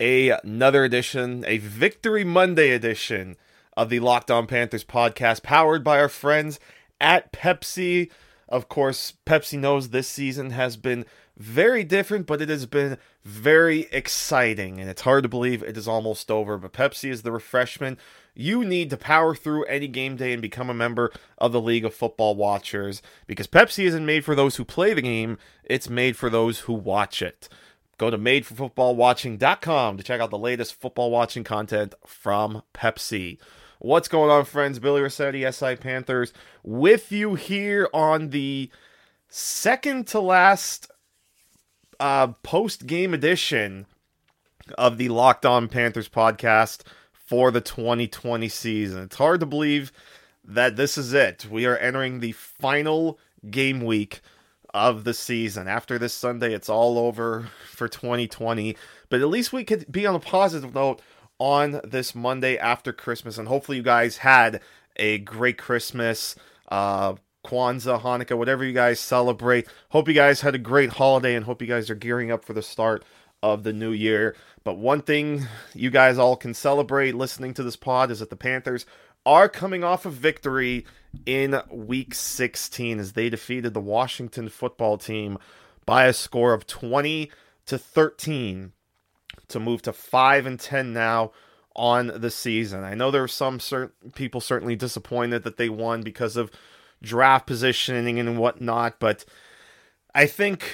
a, another edition, a Victory Monday edition of the Locked On Panthers podcast, powered by our friends at Pepsi. Of course, Pepsi knows this season has been very different, but it has been very exciting, and it's hard to believe it is almost over. But Pepsi is the refreshment you need to power through any game day and become a member of the League of Football Watchers because Pepsi isn't made for those who play the game, it's made for those who watch it. Go to madeforfootballwatching.com to check out the latest football watching content from Pepsi. What's going on, friends? Billy Rossetti, SI Panthers, with you here on the second to last uh, post game edition of the Locked On Panthers podcast for the 2020 season. It's hard to believe that this is it. We are entering the final game week of the season. After this Sunday, it's all over for 2020. But at least we could be on a positive note on this Monday after Christmas. And hopefully, you guys had a great Christmas, uh, Kwanzaa, Hanukkah, whatever you guys celebrate. Hope you guys had a great holiday and hope you guys are gearing up for the start of the new year. But one thing you guys all can celebrate listening to this pod is that the Panthers are coming off a victory in week 16 as they defeated the Washington football team by a score of 20 to 13 to move to 5 and 10 now on the season. I know there are some certain people certainly disappointed that they won because of draft positioning and whatnot, but I think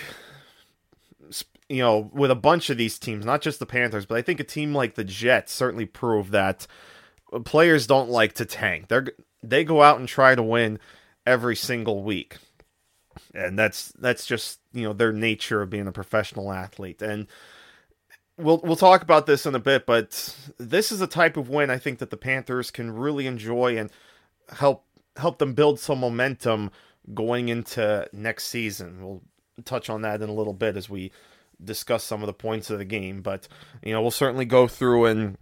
you know, with a bunch of these teams, not just the Panthers, but I think a team like the Jets certainly proved that players don't like to tank. They they go out and try to win every single week. And that's that's just, you know, their nature of being a professional athlete. And we'll we'll talk about this in a bit, but this is a type of win I think that the Panthers can really enjoy and help help them build some momentum going into next season. We'll touch on that in a little bit as we discuss some of the points of the game, but you know we'll certainly go through and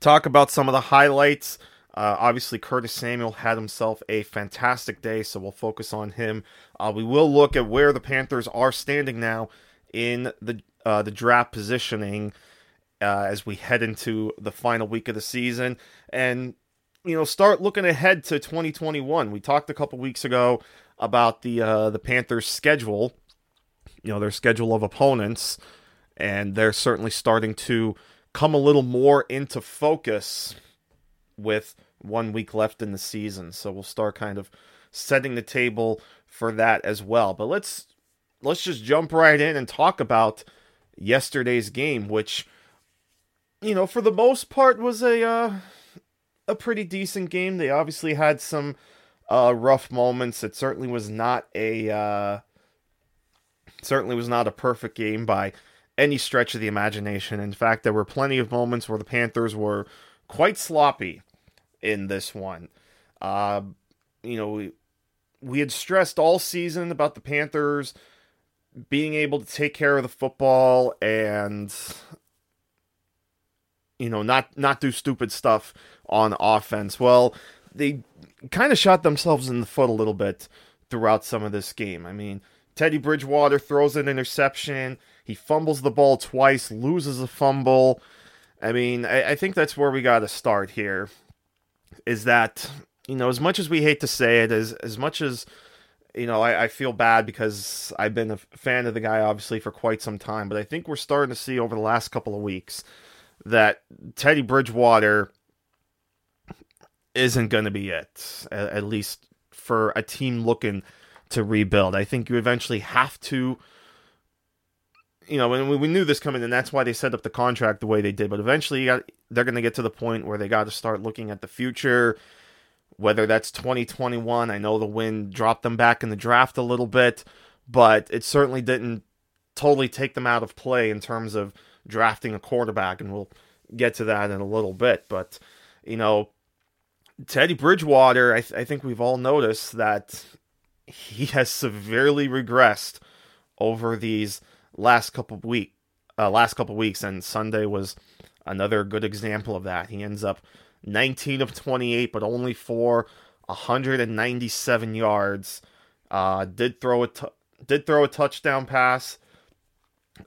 talk about some of the highlights. Uh, obviously, Curtis Samuel had himself a fantastic day, so we'll focus on him. Uh, we will look at where the Panthers are standing now in the uh, the draft positioning uh, as we head into the final week of the season, and you know start looking ahead to 2021. We talked a couple weeks ago about the uh, the Panthers' schedule you know their schedule of opponents, and they're certainly starting to come a little more into focus with one week left in the season. So we'll start kind of setting the table for that as well. But let's let's just jump right in and talk about yesterday's game, which you know for the most part was a uh, a pretty decent game. They obviously had some uh, rough moments. It certainly was not a uh, certainly was not a perfect game by any stretch of the imagination. In fact, there were plenty of moments where the Panthers were quite sloppy in this one. Uh, you know, we, we had stressed all season about the Panthers being able to take care of the football and you know not not do stupid stuff on offense. Well, they kind of shot themselves in the foot a little bit throughout some of this game. I mean, Teddy Bridgewater throws an interception. He fumbles the ball twice, loses a fumble. I mean, I, I think that's where we got to start here. Is that, you know, as much as we hate to say it, as, as much as, you know, I, I feel bad because I've been a fan of the guy, obviously, for quite some time, but I think we're starting to see over the last couple of weeks that Teddy Bridgewater isn't going to be it, at, at least for a team looking – to rebuild. I think you eventually have to you know, and we knew this coming, and that's why they set up the contract the way they did. But eventually, got, they're going to get to the point where they got to start looking at the future, whether that's 2021. I know the wind dropped them back in the draft a little bit, but it certainly didn't totally take them out of play in terms of drafting a quarterback. And we'll get to that in a little bit. But, you know, Teddy Bridgewater, I, th- I think we've all noticed that he has severely regressed over these last couple week, uh, last couple weeks, and Sunday was another good example of that. He ends up 19 of 28, but only for 197 yards. Uh, did throw a t- did throw a touchdown pass,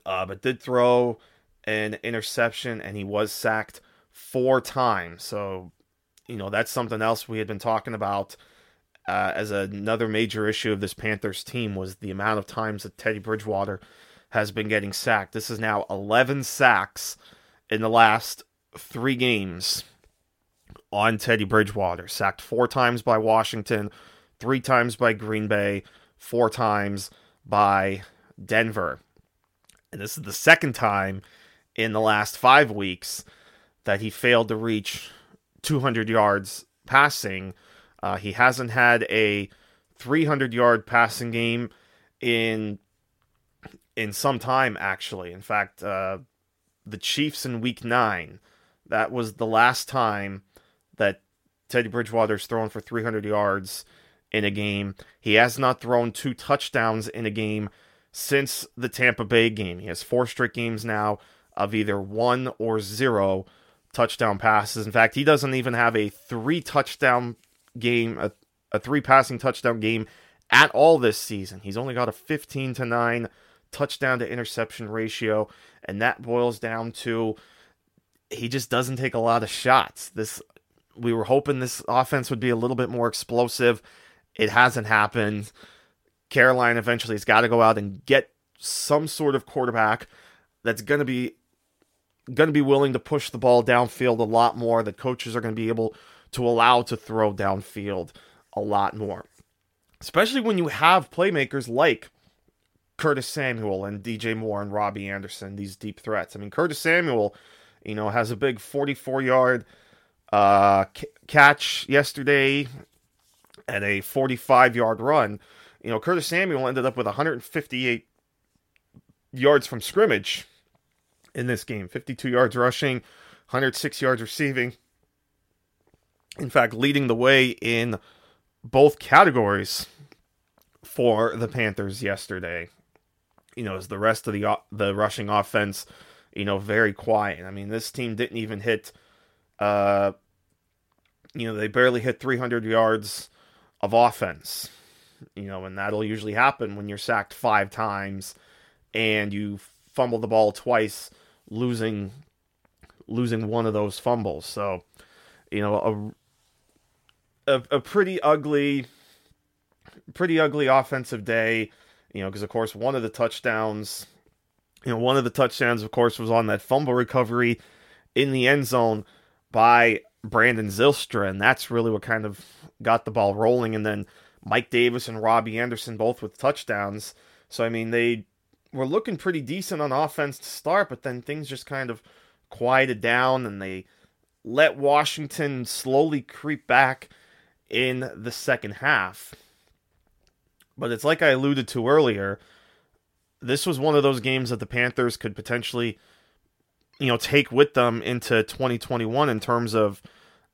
uh, but did throw an interception, and he was sacked four times. So, you know, that's something else we had been talking about uh, as another major issue of this Panthers team was the amount of times that Teddy Bridgewater has been getting sacked. This is now 11 sacks in the last three games on Teddy Bridgewater. Sacked four times by Washington, three times by Green Bay, four times by Denver. And this is the second time in the last five weeks that he failed to reach 200 yards passing. Uh, he hasn't had a 300 yard passing game in in some time, actually. In fact, uh, the Chiefs in Week Nine, that was the last time that Teddy Bridgewater's thrown for 300 yards in a game. He has not thrown two touchdowns in a game since the Tampa Bay game. He has four straight games now of either one or zero touchdown passes. In fact, he doesn't even have a three touchdown game, a, a three passing touchdown game at all this season. He's only got a 15 to 9 touchdown to interception ratio, and that boils down to he just doesn't take a lot of shots. This we were hoping this offense would be a little bit more explosive. It hasn't happened. Carolina eventually has got to go out and get some sort of quarterback that's going to be going to be willing to push the ball downfield a lot more that coaches are going to be able to allow to throw downfield a lot more. Especially when you have playmakers like Curtis Samuel and DJ Moore and Robbie Anderson, these deep threats. I mean, Curtis Samuel, you know, has a big 44 yard uh, c- catch yesterday and a 45 yard run. You know, Curtis Samuel ended up with 158 yards from scrimmage in this game 52 yards rushing, 106 yards receiving. In fact, leading the way in both categories for the Panthers yesterday. You know, as the rest of the the rushing offense, you know, very quiet. I mean, this team didn't even hit uh you know, they barely hit 300 yards of offense. You know, and that'll usually happen when you're sacked 5 times and you fumble the ball twice, losing losing one of those fumbles. So, you know, a a, a pretty ugly pretty ugly offensive day, you know, because of course one of the touchdowns, you know, one of the touchdowns of course was on that fumble recovery in the end zone by Brandon Zylstra, and that's really what kind of got the ball rolling. And then Mike Davis and Robbie Anderson both with touchdowns. So I mean, they were looking pretty decent on offense to start, but then things just kind of quieted down, and they let Washington slowly creep back in the second half. But it's like I alluded to earlier. This was one of those games that the Panthers could potentially you know take with them into 2021 in terms of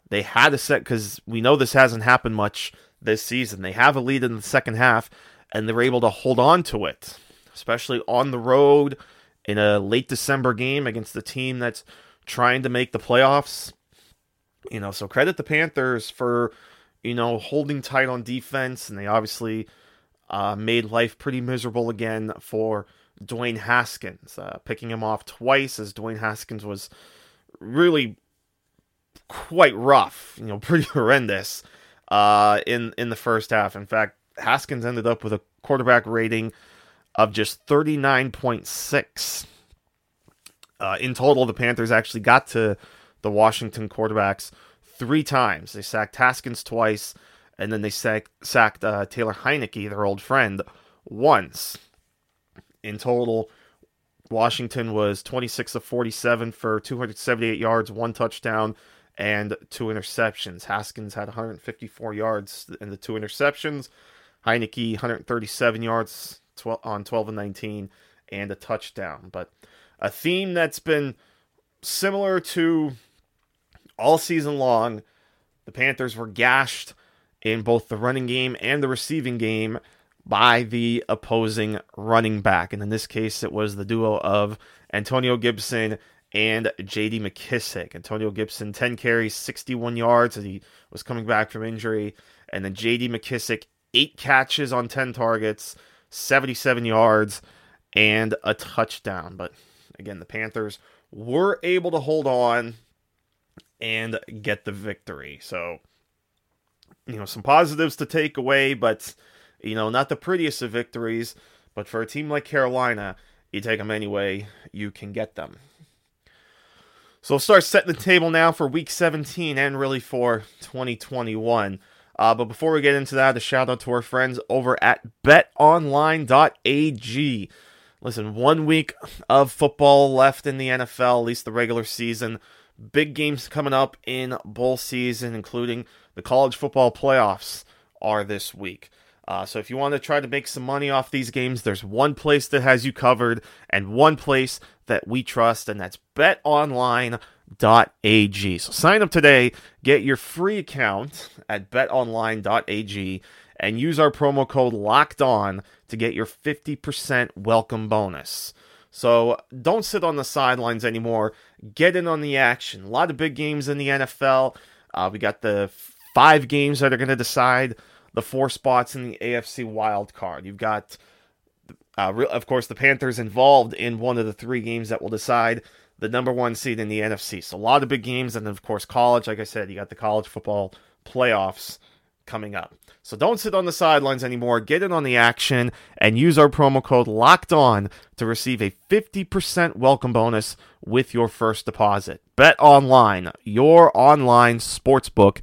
they had a set because we know this hasn't happened much this season. They have a lead in the second half and they're able to hold on to it, especially on the road in a late December game against the team that's trying to make the playoffs. You know, so credit the Panthers for you know holding tight on defense, and they obviously uh, made life pretty miserable again for Dwayne Haskins, uh, picking him off twice as Dwayne Haskins was really quite rough, you know, pretty horrendous uh, in in the first half. In fact, Haskins ended up with a quarterback rating of just 39.6. Uh, in total, the Panthers actually got to the Washington quarterbacks three times. They sacked Haskins twice, and then they sack, sacked uh, Taylor Heinicke, their old friend, once in total. Washington was 26 of 47 for 278 yards, one touchdown, and two interceptions. Haskins had 154 yards in the two interceptions. Heinicke 137 yards on 12 and 19 and a touchdown. But a theme that's been similar to all season long, the Panthers were gashed in both the running game and the receiving game by the opposing running back. And in this case, it was the duo of Antonio Gibson and JD McKissic. Antonio Gibson, 10 carries, 61 yards as he was coming back from injury. And then JD McKissic, eight catches on 10 targets, 77 yards, and a touchdown. But again, the Panthers were able to hold on and get the victory. So, you know, some positives to take away, but, you know, not the prettiest of victories. But for a team like Carolina, you take them anyway you can get them. So we'll start setting the table now for week 17 and really for 2021. Uh, but before we get into that, a shout out to our friends over at betonline.ag. Listen, one week of football left in the NFL, at least the regular season. Big games coming up in bowl season, including the college football playoffs, are this week. Uh, so if you want to try to make some money off these games, there's one place that has you covered and one place that we trust, and that's betonline.ag. So sign up today, get your free account at betonline.ag, and use our promo code LOCKED ON to get your 50% welcome bonus. So don't sit on the sidelines anymore. Get in on the action. A lot of big games in the NFL. Uh, we got the five games that are going to decide the four spots in the AFC wild card. You've got, uh, of course, the Panthers involved in one of the three games that will decide the number one seed in the NFC. So a lot of big games, and of course, college. Like I said, you got the college football playoffs coming up. So don't sit on the sidelines anymore. Get in on the action and use our promo code LOCKED ON to receive a 50% welcome bonus with your first deposit. Bet online, your online sportsbook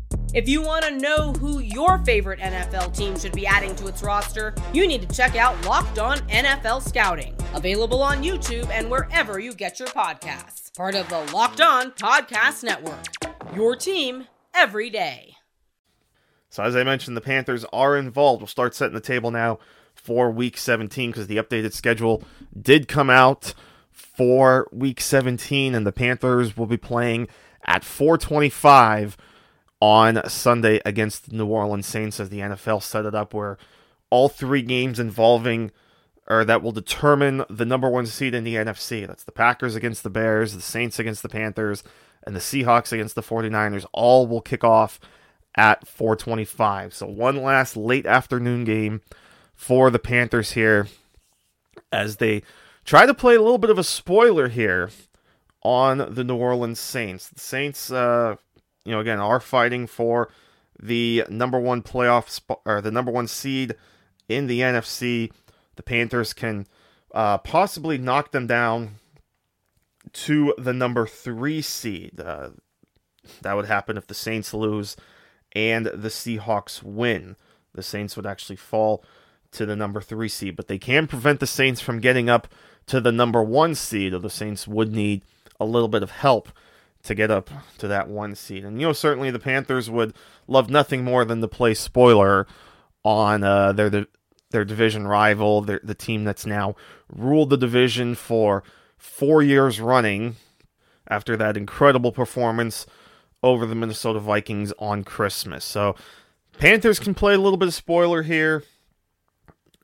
If you want to know who your favorite NFL team should be adding to its roster, you need to check out Locked On NFL Scouting, available on YouTube and wherever you get your podcasts. Part of the Locked On Podcast Network. Your team every day. So, as I mentioned, the Panthers are involved. We'll start setting the table now for week 17 because the updated schedule did come out for week 17, and the Panthers will be playing at 425 on Sunday against the New Orleans Saints as the NFL set it up where all three games involving or that will determine the number one seed in the NFC. That's the Packers against the Bears, the Saints against the Panthers, and the Seahawks against the 49ers. All will kick off at 425. So one last late afternoon game for the Panthers here as they try to play a little bit of a spoiler here on the New Orleans Saints. The Saints uh, you know, again, are fighting for the number one playoff spot or the number one seed in the NFC. The Panthers can uh, possibly knock them down to the number three seed. Uh, that would happen if the Saints lose and the Seahawks win. The Saints would actually fall to the number three seed, but they can prevent the Saints from getting up to the number one seed, or the Saints would need a little bit of help to get up to that one seed. And you know, certainly the Panthers would love nothing more than to play spoiler on uh, their their division rival, their, the team that's now ruled the division for four years running after that incredible performance over the Minnesota Vikings on Christmas. So Panthers can play a little bit of spoiler here,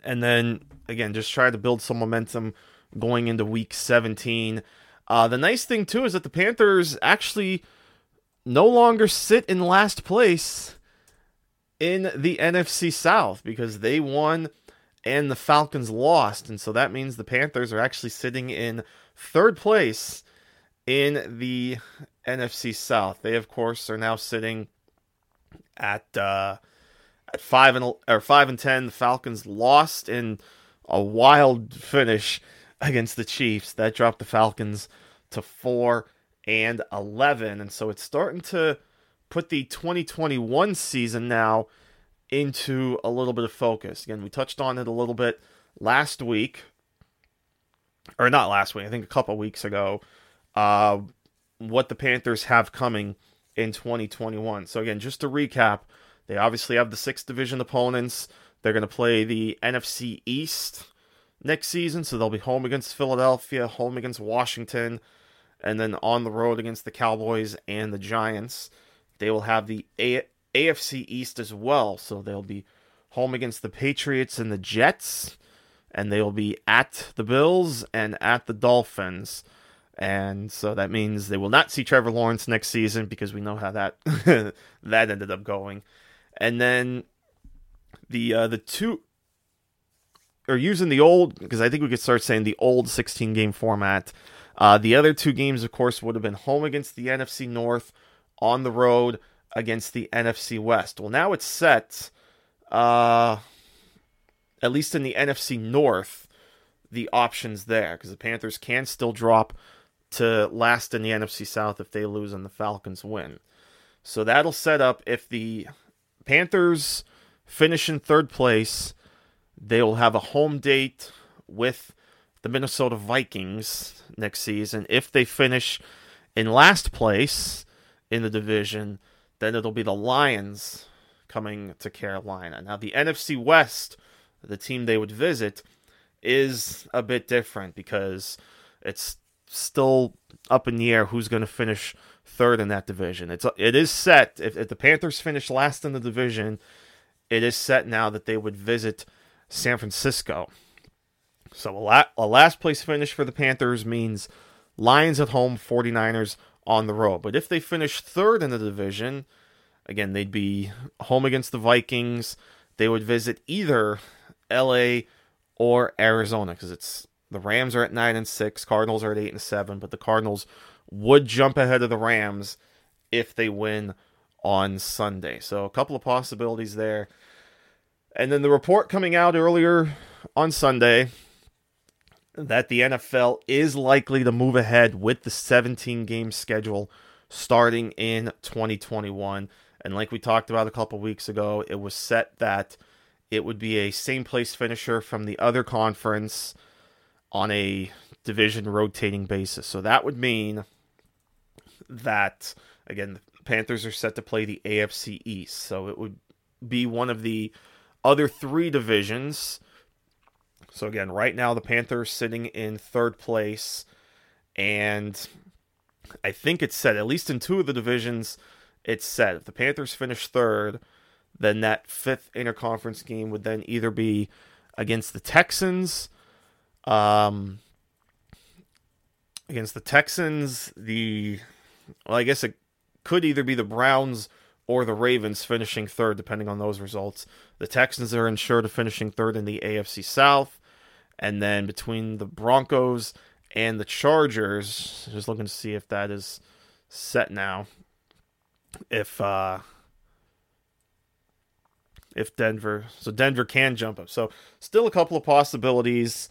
and then again just try to build some momentum going into Week 17 uh, the nice thing too is that the Panthers actually no longer sit in last place in the NFC South because they won and the Falcons lost, and so that means the Panthers are actually sitting in third place in the NFC South. They of course are now sitting at uh, at five and or five and ten. The Falcons lost in a wild finish against the Chiefs. That dropped the Falcons to 4 and 11. And so it's starting to put the 2021 season now into a little bit of focus. Again, we touched on it a little bit last week, or not last week, I think a couple weeks ago, uh, what the Panthers have coming in 2021. So, again, just to recap, they obviously have the six division opponents. They're going to play the NFC East next season, so they'll be home against Philadelphia, home against Washington, and then on the road against the Cowboys and the Giants. They will have the A- AFC East as well, so they'll be home against the Patriots and the Jets, and they will be at the Bills and at the Dolphins. And so that means they will not see Trevor Lawrence next season because we know how that that ended up going. And then the uh, the two or using the old because I think we could start saying the old 16 game format. Uh, the other two games, of course, would have been home against the NFC North, on the road against the NFC West. Well, now it's set, uh, at least in the NFC North, the options there because the Panthers can still drop to last in the NFC South if they lose and the Falcons win. So that'll set up if the Panthers finish in third place, they will have a home date with the Minnesota Vikings next season. If they finish in last place in the division, then it'll be the Lions coming to Carolina. Now, the NFC West, the team they would visit, is a bit different because it's still up in the air who's going to finish third in that division. It's it is set if, if the Panthers finish last in the division, it is set now that they would visit San Francisco. So a, la- a last place finish for the Panthers means Lions at home, 49ers on the road. But if they finish third in the division, again, they'd be home against the Vikings. They would visit either LA or Arizona because it's the Rams are at 9 and 6, Cardinals are at 8 and 7, but the Cardinals would jump ahead of the Rams if they win on Sunday. So a couple of possibilities there. And then the report coming out earlier on Sunday that the NFL is likely to move ahead with the 17 game schedule starting in 2021. And like we talked about a couple weeks ago, it was set that it would be a same place finisher from the other conference on a division rotating basis. So that would mean that, again, the Panthers are set to play the AFC East. So it would be one of the other three divisions so again, right now the Panthers sitting in third place, and I think it's set at least in two of the divisions. It's set. If the Panthers finish third, then that fifth interconference game would then either be against the Texans, um, against the Texans, the well, I guess it could either be the Browns or the Ravens finishing third, depending on those results. The Texans are insured of finishing third in the AFC South. And then between the Broncos and the Chargers, just looking to see if that is set now. If uh if Denver so Denver can jump up. So still a couple of possibilities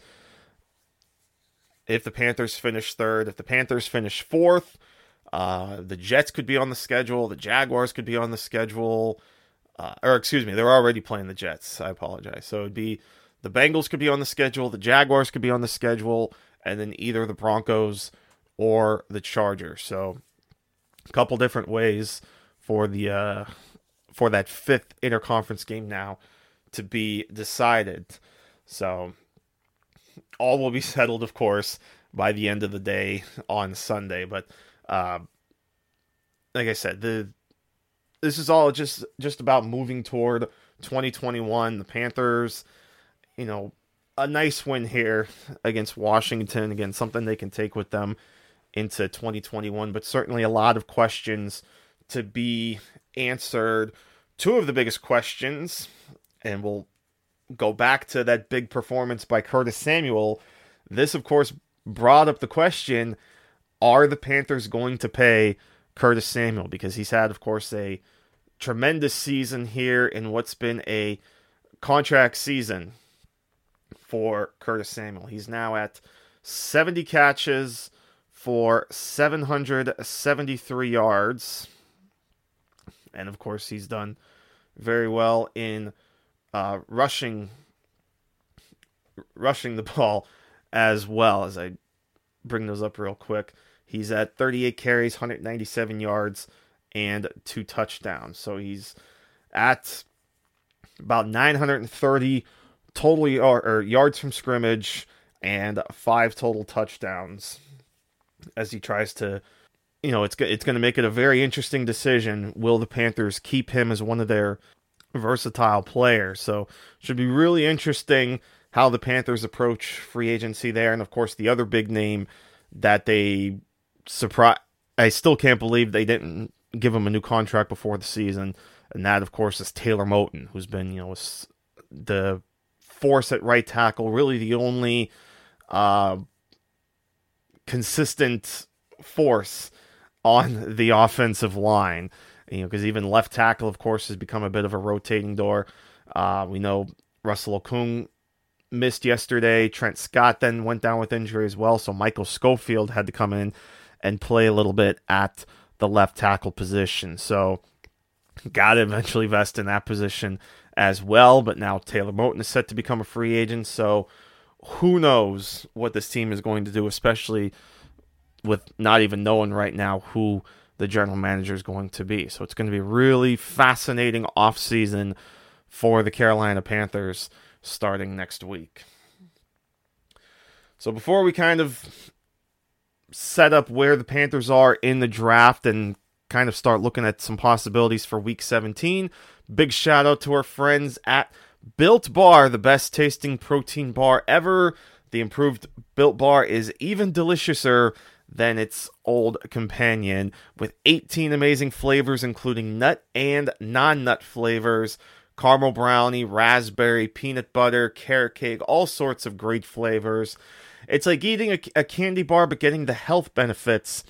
if the Panthers finish third, if the Panthers finish fourth, uh, the Jets could be on the schedule, the Jaguars could be on the schedule, uh, or excuse me, they're already playing the Jets. I apologize. So it'd be the Bengals could be on the schedule, the Jaguars could be on the schedule, and then either the Broncos or the Chargers. So a couple different ways for the uh, for that fifth interconference game now to be decided. So all will be settled, of course, by the end of the day on Sunday. But uh, like I said, the this is all just just about moving toward 2021. The Panthers you know, a nice win here against Washington. Again, something they can take with them into 2021, but certainly a lot of questions to be answered. Two of the biggest questions, and we'll go back to that big performance by Curtis Samuel. This, of course, brought up the question are the Panthers going to pay Curtis Samuel? Because he's had, of course, a tremendous season here in what's been a contract season for Curtis Samuel. He's now at 70 catches for 773 yards. And of course, he's done very well in uh, rushing rushing the ball as well as I bring those up real quick. He's at 38 carries, 197 yards, and two touchdowns. So he's at about 930 total or, or yards from scrimmage and five total touchdowns as he tries to you know it's it's going to make it a very interesting decision will the Panthers keep him as one of their versatile players so should be really interesting how the Panthers approach free agency there and of course the other big name that they surprise I still can't believe they didn't give him a new contract before the season and that of course is Taylor Moton who's been you know the force at right tackle really the only uh, consistent force on the offensive line. You know, because even left tackle, of course, has become a bit of a rotating door. Uh, we know Russell Okung missed yesterday. Trent Scott then went down with injury as well. So Michael Schofield had to come in and play a little bit at the left tackle position. So got to eventually vest in that position as well. But now Taylor Moton is set to become a free agent. So who knows what this team is going to do, especially with not even knowing right now who the general manager is going to be. So it's going to be a really fascinating offseason for the Carolina Panthers starting next week. So before we kind of set up where the Panthers are in the draft and kind of start looking at some possibilities for week 17, big shout out to our friends at Built Bar, the best tasting protein bar ever. The improved Built Bar is even deliciouser than its old companion, with 18 amazing flavors, including nut and non nut flavors caramel brownie, raspberry, peanut butter, carrot cake, all sorts of great flavors. It's like eating a, a, candy bar, but getting the health benefits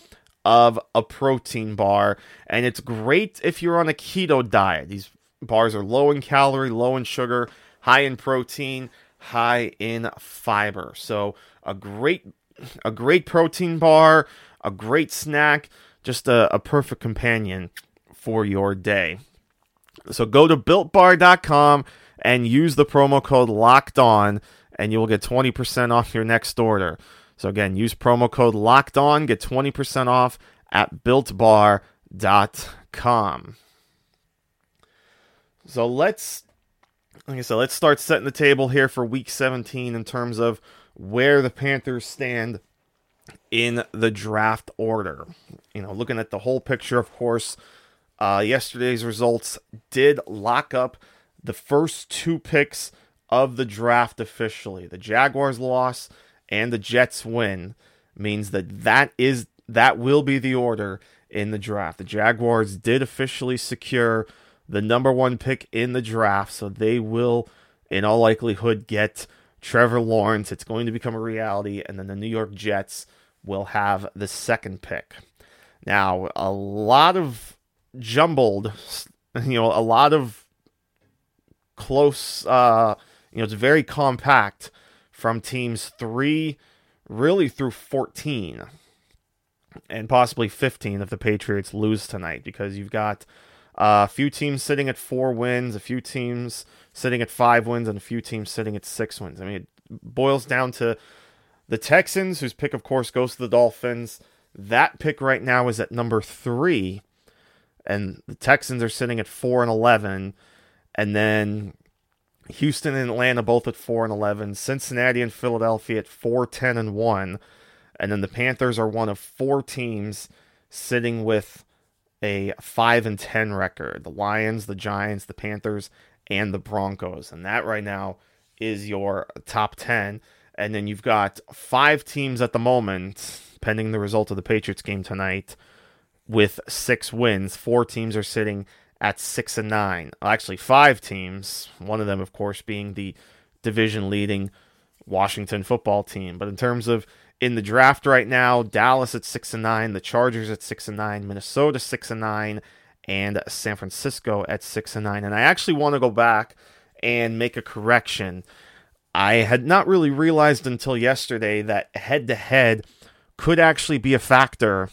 of a protein bar. And it's great if you're on a keto diet. These bars are low in calorie, low in sugar, high in protein, high in fiber. So a great a great protein bar, a great snack, just a, a perfect companion for your day. So go to builtbar.com and use the promo code locked on and you will get 20% off your next order. So again, use promo code locked on, get 20% off at builtbar.com. So let's, like I said, let's start setting the table here for Week 17 in terms of where the Panthers stand in the draft order. You know, looking at the whole picture, of course, uh, yesterday's results did lock up the first two picks of the draft officially. The Jaguars loss and the Jets win means that that is that will be the order in the draft. The Jaguars did officially secure the number one pick in the draft, so they will, in all likelihood, get Trevor Lawrence. It's going to become a reality, and then the New York Jets will have the second pick. Now, a lot of jumbled, you know, a lot of close, uh, you know, it's very compact from teams three really through 14 and possibly 15 if the Patriots lose tonight because you've got uh, a few teams sitting at four wins, a few teams sitting at five wins, and a few teams sitting at six wins. I mean, it boils down to the Texans, whose pick, of course, goes to the Dolphins. That pick right now is at number three, and the Texans are sitting at four and eleven, and then Houston and Atlanta both at four and eleven, Cincinnati and Philadelphia at four, ten, and one, and then the Panthers are one of four teams sitting with a 5 and 10 record. The Lions, the Giants, the Panthers, and the Broncos. And that right now is your top 10. And then you've got five teams at the moment, pending the result of the Patriots game tonight, with six wins. Four teams are sitting at six and nine. Actually, five teams. One of them, of course, being the division leading Washington football team. But in terms of in the draft right now. Dallas at six and nine, the Chargers at six and nine, Minnesota six and nine, and San Francisco at six and nine. And I actually want to go back and make a correction. I had not really realized until yesterday that head to head could actually be a factor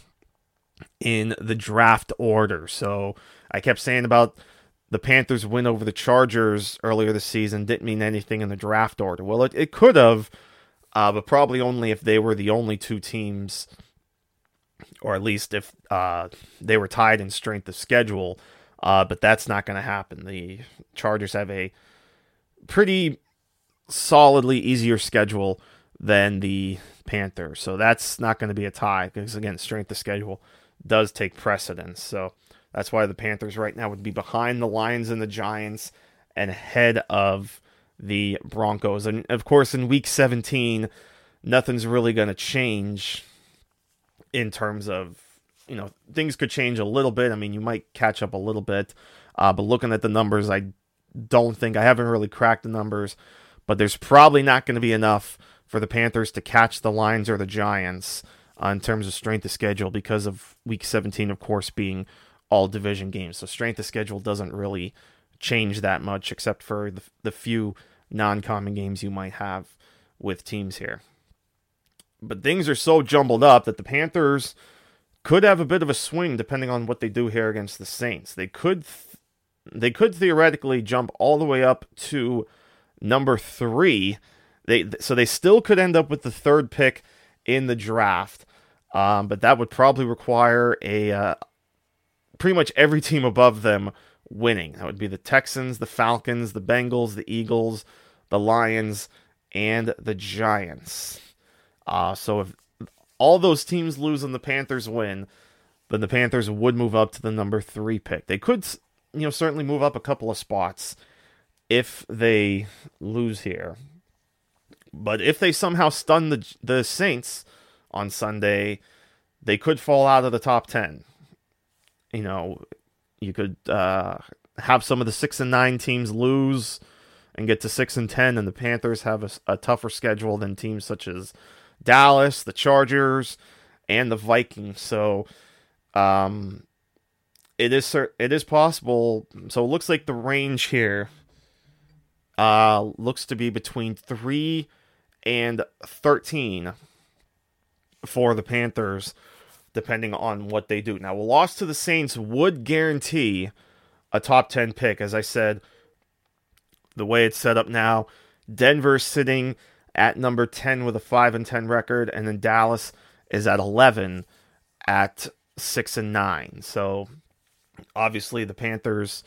in the draft order. So I kept saying about the Panthers' win over the Chargers earlier this season didn't mean anything in the draft order. Well, it, it could have, uh, but probably only if they were the only two teams, or at least if uh, they were tied in strength of schedule. Uh, but that's not going to happen. The Chargers have a pretty solidly easier schedule than the Panthers. So that's not going to be a tie because, again, strength of schedule does take precedence. So that's why the Panthers right now would be behind the Lions and the Giants and ahead of the Broncos. And of course, in week 17, nothing's really going to change in terms of, you know, things could change a little bit. I mean, you might catch up a little bit. Uh, but looking at the numbers, I don't think I haven't really cracked the numbers, but there's probably not going to be enough for the Panthers to catch the Lions or the Giants uh, in terms of strength of schedule because of week 17, of course, being all division games. So strength of schedule doesn't really change that much except for the, the few non common games you might have with teams here. But things are so jumbled up that the Panthers could have a bit of a swing depending on what they do here against the Saints. They could th- they could theoretically jump all the way up to number 3 they so they still could end up with the third pick in the draft, um, but that would probably require a uh, pretty much every team above them winning. That would be the Texans, the Falcons, the Bengals, the Eagles, the Lions, and the Giants. Uh, so if all those teams lose and the Panthers win, then the Panthers would move up to the number three pick. They could, you know, certainly move up a couple of spots if they lose here. But if they somehow stun the the Saints on Sunday, they could fall out of the top ten. You know, you could uh, have some of the six and nine teams lose and get to six and ten, and the Panthers have a, a tougher schedule than teams such as Dallas, the Chargers, and the Vikings. So, um, it is it is possible. So it looks like the range here uh looks to be between three and 13 for the Panthers, depending on what they do. Now, a loss to the Saints would guarantee a top 10 pick. As I said, the way it's set up now, Denver's sitting at number 10 with a 5 and 10 record, and then Dallas is at 11 at 6 and 9. So obviously the Panthers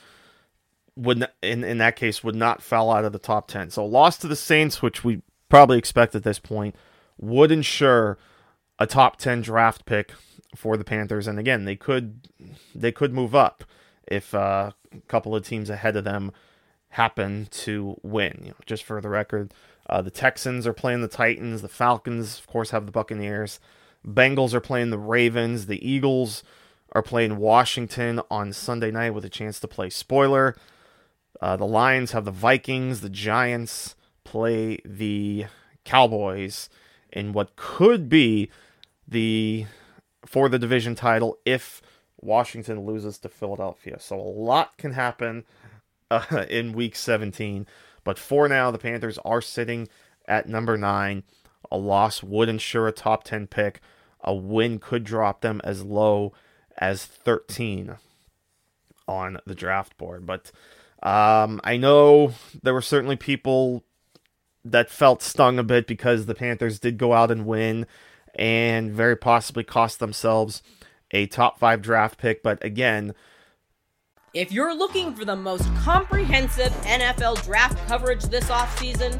would in in that case would not fall out of the top 10. So loss to the Saints which we probably expect at this point, would ensure a top 10 draft pick for the Panthers. And again, they could they could move up if uh, a couple of teams ahead of them happen to win. You know, just for the record, uh, the Texans are playing the Titans. The Falcons, of course, have the Buccaneers. Bengals are playing the Ravens. The Eagles are playing Washington on Sunday night with a chance to play spoiler. Uh, the Lions have the Vikings. The Giants play the Cowboys in what could be the for the division title if Washington loses to Philadelphia. So a lot can happen uh, in week 17, but for now the Panthers are sitting at number 9. A loss would ensure a top 10 pick. A win could drop them as low as 13 on the draft board. But um, I know there were certainly people that felt stung a bit because the Panthers did go out and win and very possibly cost themselves a top five draft pick. But again, if you're looking for the most comprehensive NFL draft coverage this offseason,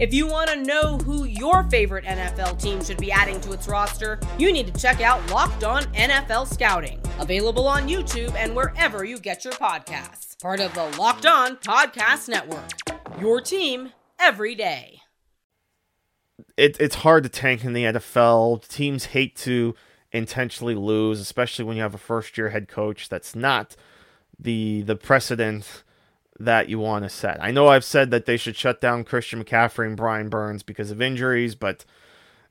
If you want to know who your favorite NFL team should be adding to its roster, you need to check out Locked On NFL Scouting, available on YouTube and wherever you get your podcasts. Part of the Locked On Podcast Network. Your team every day it, it's hard to tank in the NFL. Teams hate to intentionally lose, especially when you have a first year head coach that's not the the precedent that you want to set. I know I've said that they should shut down Christian McCaffrey and Brian Burns because of injuries, but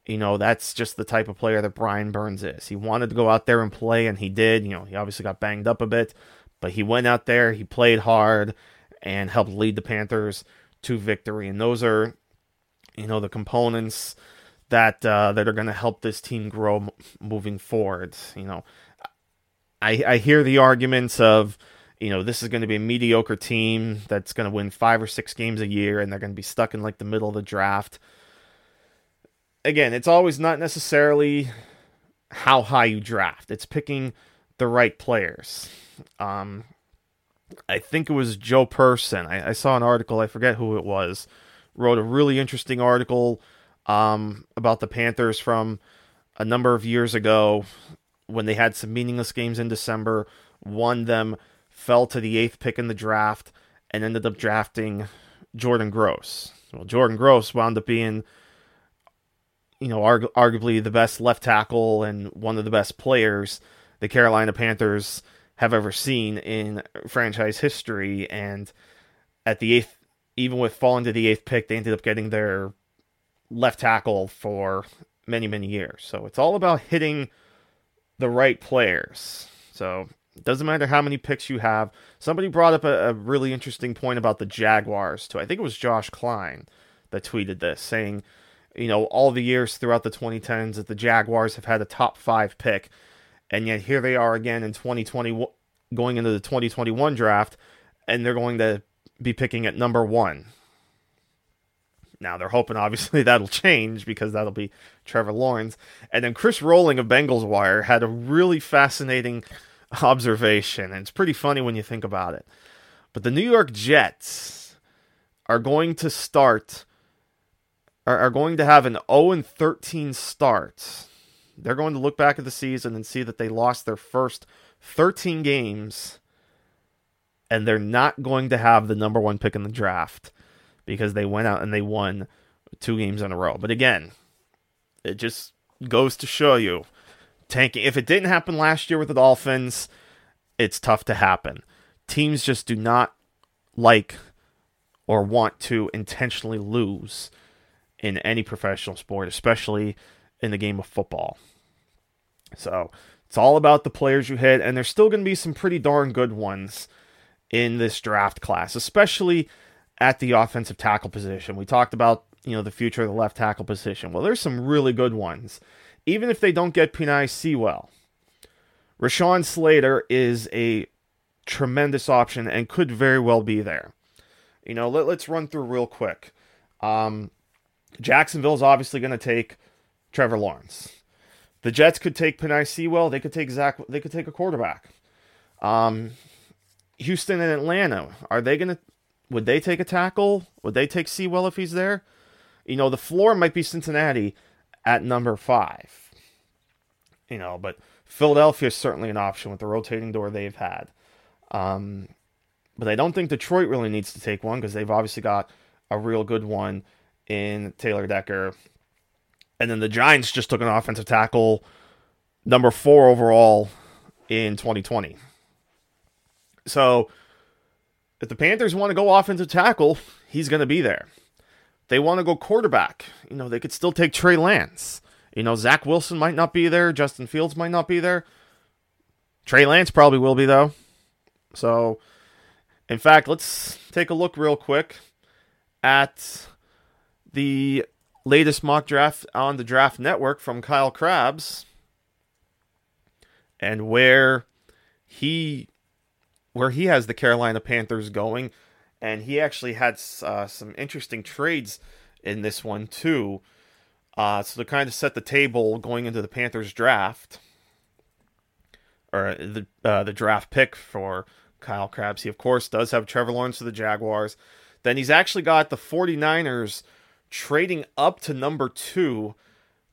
you know, that's just the type of player that Brian Burns is. He wanted to go out there and play, and he did. You know, he obviously got banged up a bit, but he went out there, he played hard, and helped lead the Panthers to victory. And those are, you know, the components that uh, that are going to help this team grow moving forward. You know, I I hear the arguments of, you know, this is going to be a mediocre team that's going to win five or six games a year, and they're going to be stuck in like the middle of the draft. Again, it's always not necessarily how high you draft. It's picking the right players. Um, I think it was Joe Person. I, I, saw an article. I forget who it was. Wrote a really interesting article um, about the Panthers from a number of years ago when they had some meaningless games in December. Won them, fell to the eighth pick in the draft, and ended up drafting Jordan Gross. Well, Jordan Gross wound up being, you know, argu- arguably the best left tackle and one of the best players the Carolina Panthers have ever seen in franchise history. And at the eighth, even with falling to the eighth pick, they ended up getting their left tackle for many, many years. So it's all about hitting the right players. So it doesn't matter how many picks you have. Somebody brought up a, a really interesting point about the Jaguars, too. I think it was Josh Klein that tweeted this, saying, you know, all the years throughout the 2010s that the Jaguars have had a top five pick and yet here they are again in 2020 going into the 2021 draft and they're going to be picking at number 1 now they're hoping obviously that'll change because that'll be Trevor Lawrence. And then Chris Roling of Bengals Wire had a really fascinating observation, and it's pretty funny when you think about it. But the New York Jets are going to start are, are going to have an 0 and 13 start they're going to look back at the season and see that they lost their first 13 games and they're not going to have the number one pick in the draft because they went out and they won two games in a row. But again, it just goes to show you tanking. If it didn't happen last year with the Dolphins, it's tough to happen. Teams just do not like or want to intentionally lose in any professional sport, especially in the game of football. So it's all about the players you hit, and there's still going to be some pretty darn good ones in this draft class, especially at the offensive tackle position. We talked about you know the future of the left tackle position. Well, there's some really good ones, even if they don't get Penei Sewell. Rashawn Slater is a tremendous option and could very well be there. You know, let, us run through real quick. Um, Jacksonville's obviously going to take Trevor Lawrence. The Jets could take Penei Sewell. They could take Zach. They could take a quarterback. Um, Houston and Atlanta are they going to? Would they take a tackle? Would they take Sewell if he's there? You know, the floor might be Cincinnati at number five. You know, but Philadelphia is certainly an option with the rotating door they've had. Um, but I don't think Detroit really needs to take one because they've obviously got a real good one in Taylor Decker and then the Giants just took an offensive tackle, number four overall in 2020. So if the Panthers want to go offensive tackle, he's going to be there. They want to go quarterback. You know, they could still take Trey Lance. You know, Zach Wilson might not be there. Justin Fields might not be there. Trey Lance probably will be, though. So, in fact, let's take a look real quick at the latest mock draft on the Draft Network from Kyle Crabbs and where he where he has the Carolina Panthers going, and he actually had uh, some interesting trades in this one too. Uh, so to kind of set the table going into the Panthers draft, or the uh, the draft pick for Kyle Crabbs, he of course does have Trevor Lawrence of the Jaguars. Then he's actually got the 49ers trading up to number two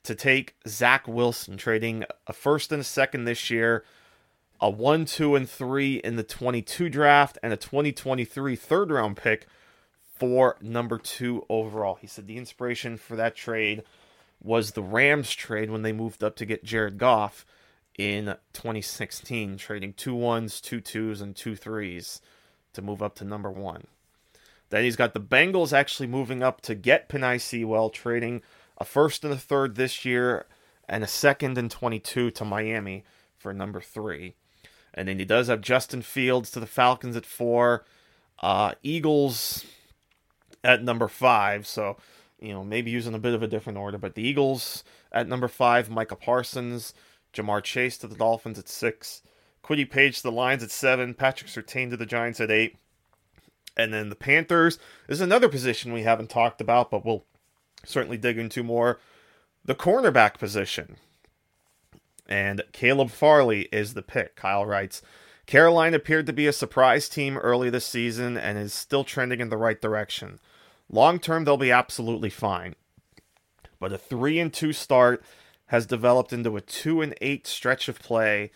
to take Zach Wilson, trading a first and a second this year, a one, two, and three in the 22 draft, and a 2023 third round pick for number two overall. He said the inspiration for that trade was the Rams trade when they moved up to get Jared Goff in 2016, trading two ones, two twos, and two threes to move up to number one. Then he's got the Bengals actually moving up to get Penei Sewell, trading a first and a third this year, and a second and 22 to Miami for number three. And then he does have Justin Fields to the Falcons at four, uh, Eagles at number five. So, you know, maybe using a bit of a different order, but the Eagles at number five, Micah Parsons, Ja'Marr Chase to the Dolphins at six, Kwity Paye to the Lions at seven, Patrick Surtain to the Giants at eight. And then the Panthers this is another position we haven't talked about, but we'll certainly dig into more. The cornerback position. And Caleb Farley is the pick. Kyle writes Carolina appeared to be a surprise team early this season and is still trending in the right direction. Long term, they'll be absolutely fine. But a 3 and 2 start has developed into a 2 and 8 stretch of play,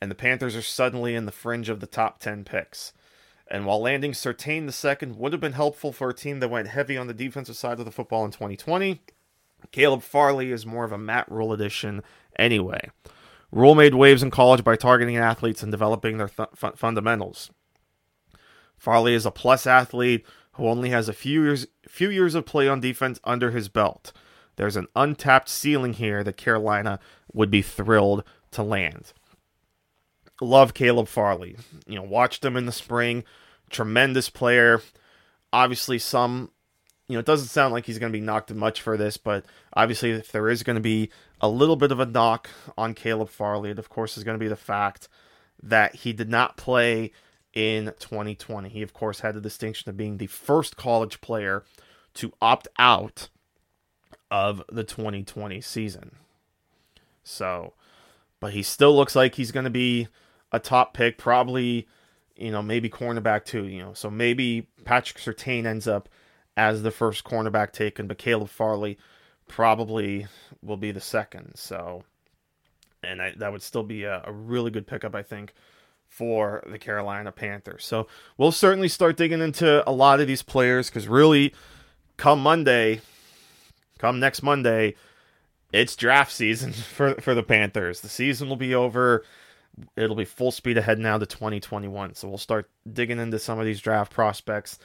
and the Panthers are suddenly in the fringe of the top 10 picks. And while landing Surtain the second would have been helpful for a team that went heavy on the defensive side of the football in 2020, Caleb Farley is more of a Matt Rhule addition anyway. Rhule made waves in college by targeting athletes and developing their th- fundamentals. Farley is a plus athlete who only has a few years few years of play on defense under his belt. There's an untapped ceiling here that Carolina would be thrilled to land. Love Caleb Farley. You know, watched him in the spring. Tremendous player. Obviously, some you know, it doesn't sound like he's going to be knocked much for this, but obviously, if there is going to be a little bit of a knock on Caleb Farley, it of course is going to be the fact that he did not play in 2020. He, of course, had the distinction of being the first college player to opt out of the 2020 season. So, but he still looks like he's going to be a top pick, probably, you know, maybe cornerback too, you know. So maybe Patrick Surtain ends up as the first cornerback taken, but Caleb Farley probably will be the second. So, and I, that would still be a, a really good pickup, I think, for the Carolina Panthers. So we'll certainly start digging into a lot of these players because really, come Monday, come next Monday, it's draft season for for the Panthers. The season will be over. It'll be full speed ahead now to 2021. So we'll start digging into some of these draft prospects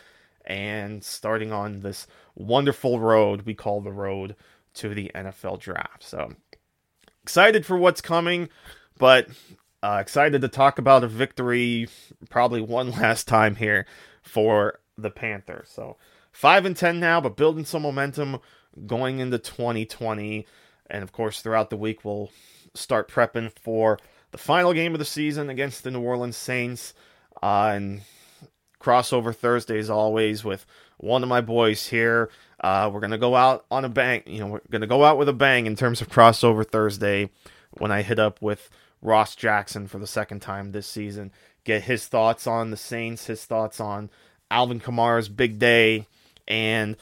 and starting on this wonderful road we call the road to the NFL draft. So excited for what's coming, but uh, excited to talk about a victory probably one last time here for the Panthers. So five and ten now, but building some momentum going into 2020, and of course throughout the week we'll start prepping for the final game of the season against the New Orleans Saints. Uh, and crossover Thursdays always with one of my boys here. Uh, we're gonna go out on a bang. You know, we're gonna go out with a bang in terms of crossover Thursday when I hit up with Ross Jackson for the second time this season. Get his thoughts on the Saints, his thoughts on Alvin Kamara's big day, and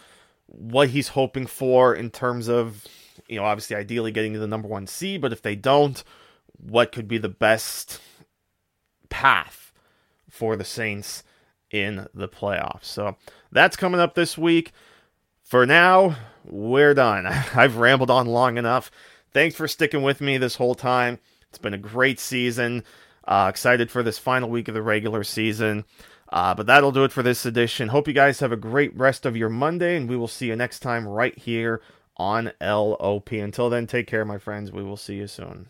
what he's hoping for in terms of, you know, obviously ideally getting to the number one seed, but if they don't, what could be the best path for the Saints in the playoffs. So that's coming up this week. For now, we're done. I've rambled on long enough. Thanks for sticking with me this whole time. It's been a great season. Uh, excited for this final week of the regular season. Uh, but that'll do it for this edition. Hope you guys have a great rest of your Monday, and we will see you next time right here on LOP. Until then, take care, my friends. We will see you soon.